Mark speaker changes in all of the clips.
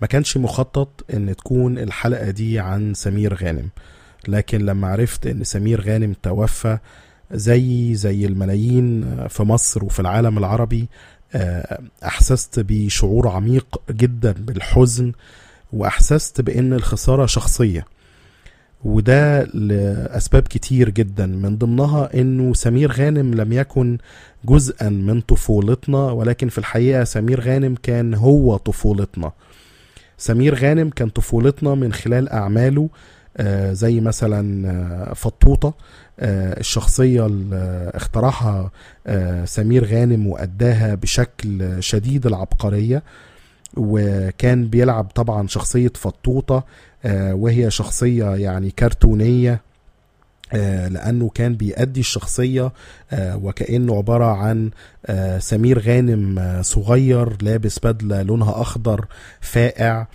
Speaker 1: ما كانش مخطط إن تكون الحلقة دي عن سمير غانم. لكن لما عرفت إن سمير غانم توفى زي زي الملايين في مصر وفي العالم العربي آه، أحسست بشعور عميق جدا بالحزن وأحسست بإن الخسارة شخصية. وده لأسباب كتير جدا. من ضمنها إنه سمير غانم لم يكن جزءا من طفولتنا ولكن في الحقيقة سمير غانم كان هو طفولتنا. سمير غانم كان طفولتنا من خلال أعماله آه، زي مثلا آه، فطوطة آه، الشخصية اللي اخترعها سمير غانم وأداها بشكل شديد العبقرية. وكان بيلعب طبعا شخصية فطوطة آه، وهي شخصية يعني كرتونية. آه، لأنه كان بيأدي الشخصية آه، وكأنه عبارة عن آه، سمير غانم آه، صغير لابس بدلة لونها أخضر فائع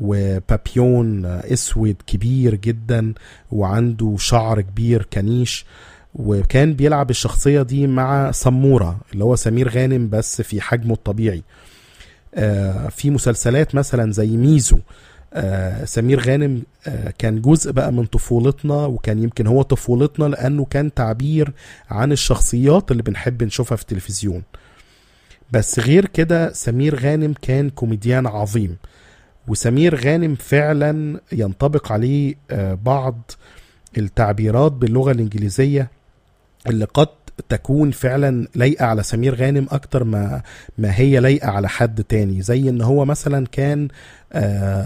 Speaker 1: وبابيون آه، أسود كبير جدا وعنده شعر كبير كنيش وكان بيلعب الشخصية دي مع سمورة اللي هو سمير غانم بس في حجمه الطبيعي. آه، في مسلسلات مثلا زي ميزو آه، سمير غانم آه، كان جزء بقى من طفولتنا وكان يمكن هو طفولتنا لأنه كان تعبير عن الشخصيات اللي بنحب نشوفها في التلفزيون. بس غير كده سمير غانم كان كوميديان عظيم وسمير غانم فعلا ينطبق عليه آه، بعض التعبيرات باللغة الإنجليزية اللي قد تكون فعلا لايقة على سمير غانم أكتر ما ما هي لايقة على حد تاني. زي إن هو مثلا كان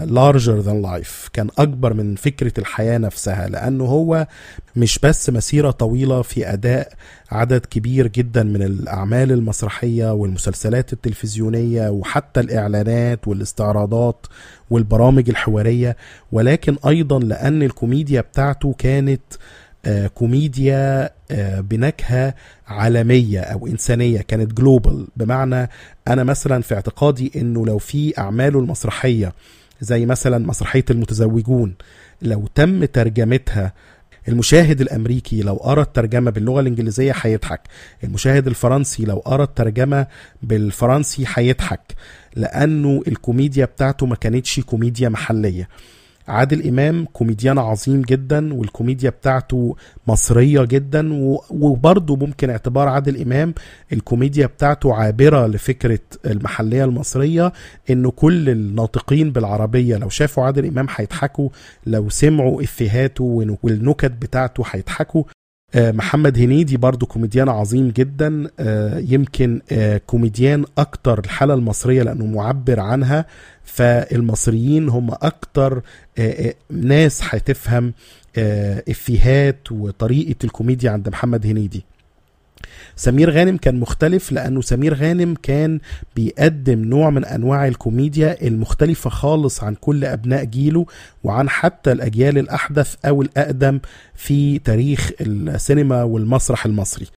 Speaker 1: larger than life كان أكبر من فكرة الحياة نفسها لأنه هو مش بس مسيرة طويلة في أداء عدد كبير جدا من الأعمال المسرحية والمسلسلات التلفزيونية وحتى الإعلانات والاستعراضات والبرامج الحوارية ولكن أيضا لأن الكوميديا بتاعته كانت آه، كوميديا آه، بنكهة عالمية أو إنسانية كانت global بمعنى أنا مثلا في اعتقادي أنه لو في أعماله المسرحية زي مثلا مسرحية المتزوجون لو تم ترجمتها المشاهد الأمريكي لو قرا الترجمة باللغة الإنجليزية هيضحك. المشاهد الفرنسي لو قرا الترجمة بالفرنسي هيضحك لأنه الكوميديا بتاعته ما كانتش كوميديا محلية. عادل إمام كوميديان عظيم جدا والكوميديا بتاعته مصرية جدا وبرضه ممكن اعتبار عادل إمام الكوميديا بتاعته عابرة لفكرة المحلية المصرية إنه كل الناطقين بالعربية لو شافوا عادل إمام هيضحكوا لو سمعوا إفيهاته والنكت بتاعته هيضحكوا. محمد هنيدي برضو كوميديان عظيم جدا. آه، يمكن آه، كوميديان أكتر الحالة المصرية لأنه معبر عنها. فالمصريين هم أكتر آه، آه، ناس هتفهم آه، إفيهات وطريقة الكوميديا عند محمد هنيدي. سمير غانم كان مختلف لأنه سمير غانم كان بيقدم نوع من أنواع الكوميديا المختلفة خالص عن كل أبناء جيله وعن حتى الأجيال الأحدث أو الأقدم في تاريخ السينما والمسرح المصري.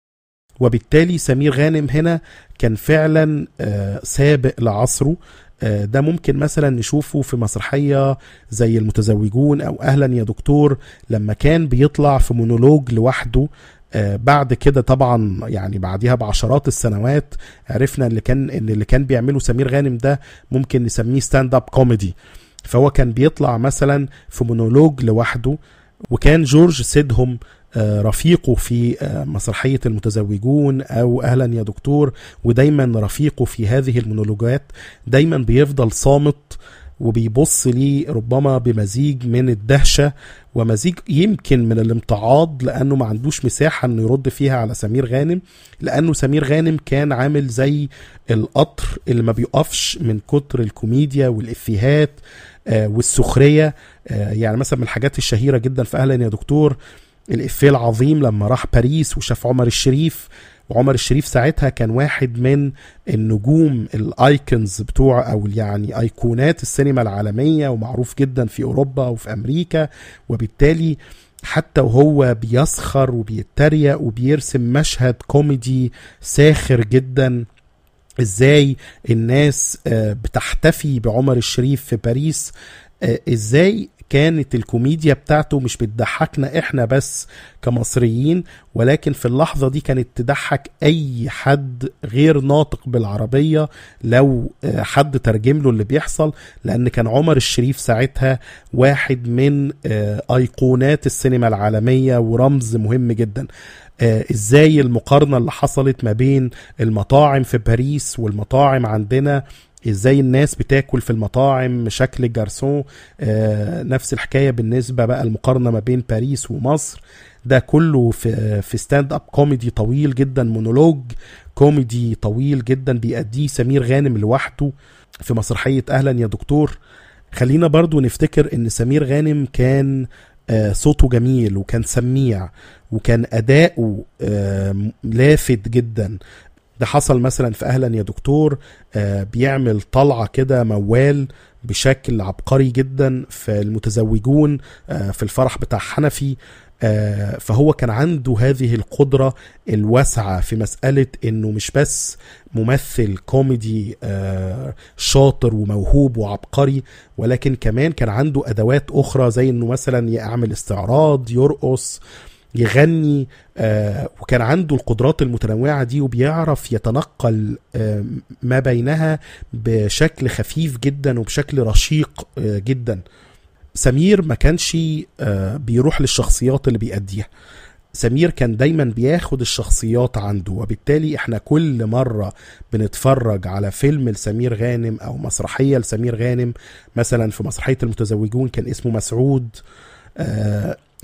Speaker 1: وبالتالي سمير غانم هنا كان فعلا آه، سابق لعصره. آه، ده ممكن مثلا نشوفه في مسرحية زي المتزوجون أو أهلا يا دكتور لما كان بيطلع في مونولوج لوحده بعد كده طبعا يعني بعديها بعشرات السنوات عرفنا اللي كان ان اللي كان بيعمله سمير غانم ده ممكن نسميه stand-up comedy فهو كان بيطلع مثلا في مونولوج لوحده وكان جورج سيدهم آه، رفيقه في آه، مسرحية المتزوجون أو أهلا يا دكتور ودايما رفيقه في هذه المونولوجات. دايما بيفضل صامت وبيبص ليه ربما بمزيج من الدهشة ومزيج يمكن من الامتعاض لأنه ما عندوش مساحة أنه يرد فيها على سمير غانم لأنه سمير غانم كان عامل زي القطر اللي ما بيقفش من كتر الكوميديا والإفيهات آه، والسخرية آه، يعني مثلا من الحاجات الشهيرة جدا في أهلا يا دكتور الإفيه العظيم لما راح باريس وشاف عمر الشريف وعمر الشريف ساعتها كان واحد من النجوم الأيكونز بتوع أو يعني أيقونات السينما العالمية ومعروف جدا في أوروبا وفي أمريكا وبالتالي حتى وهو بيسخر وبيتريق وبيرسم مشهد كوميدي ساخر جدا. إزاي الناس آه، بتحتفي بعمر الشريف في باريس؟ آه، إزاي كانت الكوميديا بتاعته مش بتضحكنا إحنا بس كمصريين ولكن في اللحظة دي كانت تضحك أي حد غير ناطق بالعربية لو آه، حد ترجم له اللي بيحصل لأن كان عمر الشريف ساعتها واحد من آه، أيقونات السينما العالمية ورمز مهم جدا. آه، إزاي المقارنة اللي حصلت ما بين المطاعم في باريس والمطاعم عندنا إزاي الناس بتاكل في المطاعم شكل جارسون آه، نفس الحكاية بالنسبة بقى المقارنة ما بين باريس ومصر. ده كله في في stand-up comedy طويل جدا مونولوج كوميدي طويل جدا بيأديه سمير غانم لوحده في مسرحية أهلا. يا دكتور خلينا برضو نفتكر إن سمير غانم كان آه، صوته جميل وكان سميع وكان أداؤه آه، لافت جدا. ده حصل مثلا في أهلا يا دكتور آه، بيعمل طلعة كده موال بشكل عبقري جدا في المتزوجون آه، في الفرح بتاع حنفي آه، فهو كان عنده هذه القدرة الواسعة في مسألة إنه مش بس ممثل كوميدي آه، شاطر وموهوب وعبقري ولكن كمان كان عنده أدوات أخرى زي إنه مثلا يعمل استعراض يرقص يغني آه وكان عنده القدرات المتنوعة دي وبيعرف يتنقل آه ما بينها بشكل خفيف جدا وبشكل رشيق آه جدا. سمير ما كانش بيروح للشخصيات اللي بيأديها. سمير كان دايما بياخد الشخصيات عنده وبالتالي إحنا كل مرة بنتفرج على فيلم لسمير غانم أو مسرحية لسمير غانم مثلا في مسرحية المتزوجون كان اسمه مسعود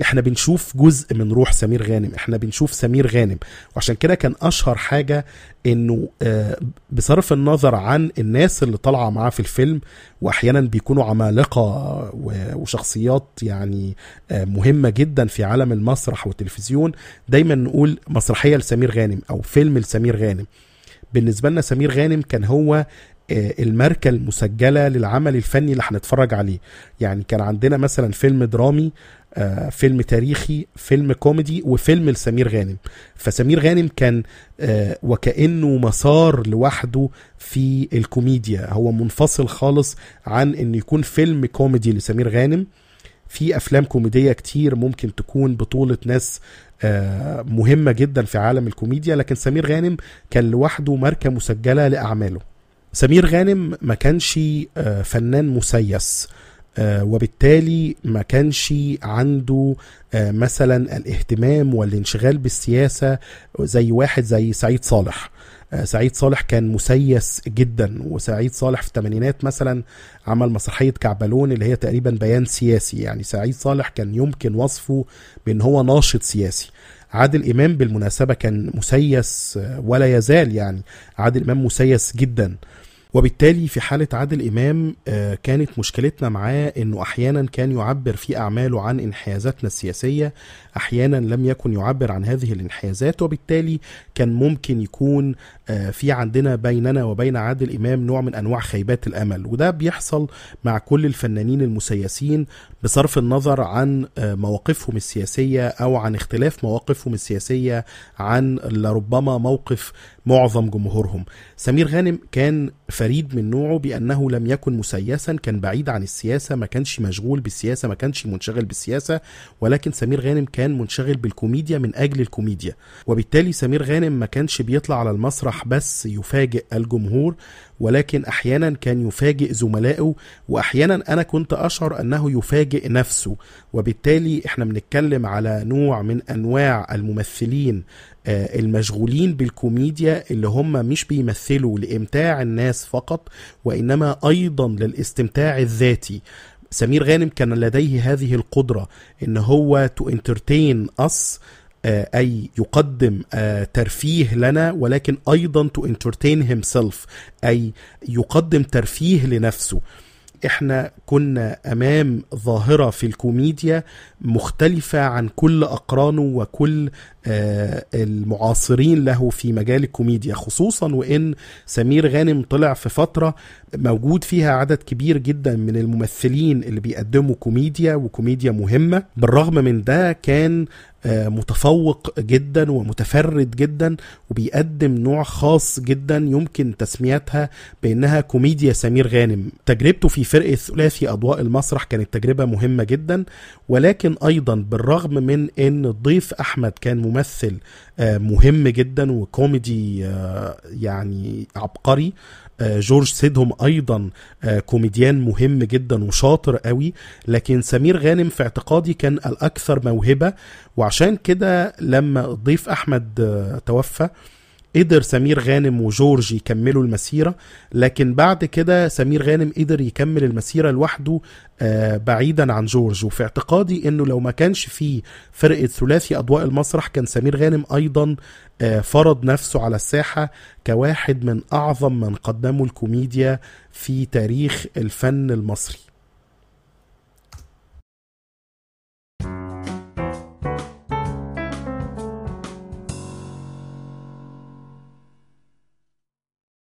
Speaker 1: إحنا بنشوف جزء من روح سمير غانم إحنا بنشوف سمير غانم. وعشان كده كان أشهر حاجة إنه آه، بصرف النظر عن الناس اللي طالعة معاه في الفيلم وأحيانا بيكونوا عمالقة وشخصيات يعني آه، مهمة جدا في عالم المسرح والتلفزيون دايما نقول مسرحية لسمير غانم أو فيلم لسمير غانم. بالنسبة لنا سمير غانم كان هو آه، الماركة المسجلة للعمل الفني اللي هنتفرج عليه. يعني كان عندنا مثلا فيلم درامي آه، فيلم تاريخي فيلم كوميدي وفيلم لسمير غانم. فسمير غانم كان آه، وكأنه مسار لوحده في الكوميديا. هو منفصل خالص عن انه يكون فيلم كوميدي لسمير غانم. في أفلام كوميدية كتير ممكن تكون بطولة ناس مهمة جدا في عالم الكوميديا لكن سمير غانم كان لوحده ماركة مسجلة لأعماله. سمير غانم ما كانش آه، فنان مسيس آه، وبالتالي ما كانش عنده آه، مثلا الاهتمام والانشغال بالسياسة زي واحد زي سعيد صالح. سعيد صالح كان مسيس جدا وسعيد صالح في الثمانينات مثلا عمل مسرحية كعبلون اللي هي تقريبا بيان سياسي. يعني سعيد صالح كان يمكن وصفه بأن هو ناشط سياسي. عادل إمام بالمناسبة كان مسيس ولا يزال يعني عادل إمام مسيس جدا. وبالتالي في حالة عادل إمام آه، كانت مشكلتنا معاه أنه أحيانا كان يعبر في أعماله عن انحيازاتنا السياسية أحيانا لم يكن يعبر عن هذه الانحيازات وبالتالي كان ممكن يكون في عندنا بيننا وبين عادل إمام نوع من أنواع خيبات الأمل وده بيحصل مع كل الفنانين المسيسين بصرف النظر عن آه، مواقفهم السياسية أو عن اختلاف مواقفهم السياسية عن لربما موقف معظم جمهورهم. سمير غانم كان فريد من نوعه بأنه لم يكن مسيسا كان بعيد عن السياسة ما كانش مشغول بالسياسة ما كانش منشغل بالسياسة ولكن سمير غانم كان منشغل بالكوميديا من أجل الكوميديا. وبالتالي سمير غانم ما كانش بيطلع على المسرح بس يفاجئ الجمهور ولكن أحيانا كان يفاجئ زملائه وأحيانا أنا كنت أشعر أنه يفاجئ نفسه. وبالتالي إحنا بنتكلم على نوع من أنواع الممثلين آه، المشغولين بالكوميديا اللي هم مش بيمثلوا لإمتاع الناس فقط وإنما أيضا للاستمتاع الذاتي. سمير غانم كان لديه هذه القدرة إن هو entertain us آه، أي يقدم آه، ترفيه لنا ولكن أيضا to entertain himself أي يقدم ترفيه لنفسه. إحنا كنا أمام ظاهرة في الكوميديا مختلفة عن كل أقرانه وكل آه، المعاصرين له في مجال الكوميديا خصوصا وإن سمير غانم طلع في فترة موجود فيها عدد كبير جدا من الممثلين اللي بيقدموا كوميديا وكوميديا مهمة. بالرغم من ده كان آه، متفوق جدا ومتفرد جدا وبيقدم نوع خاص جدا يمكن تسميتها بأنها كوميديا سمير غانم. تجربته في فرقه ثلاثي أضواء المسرح كانت تجربة مهمة جدا ولكن أيضا بالرغم من إن الضيف أحمد كان ممثل آه، مهم جدا وكوميدي آه، يعني عبقري آه، جورج سيدهم أيضا آه، كوميديان مهم جدا وشاطر قوي لكن سمير غانم في اعتقادي كان الأكثر موهبة. وعشان كده لما الضيف أحمد آه، توفى قدر سمير غانم وجورج يكملوا المسيرة لكن بعد كده سمير غانم قدر يكمل المسيرة لوحده آه، بعيدا عن جورج. وفي اعتقادي إنه لو ما كانش في فرقة ثلاثي أضواء المسرح كان سمير غانم أيضا آه، فرض نفسه على الساحة كواحد من أعظم من قدموا الكوميديا في تاريخ الفن المصري.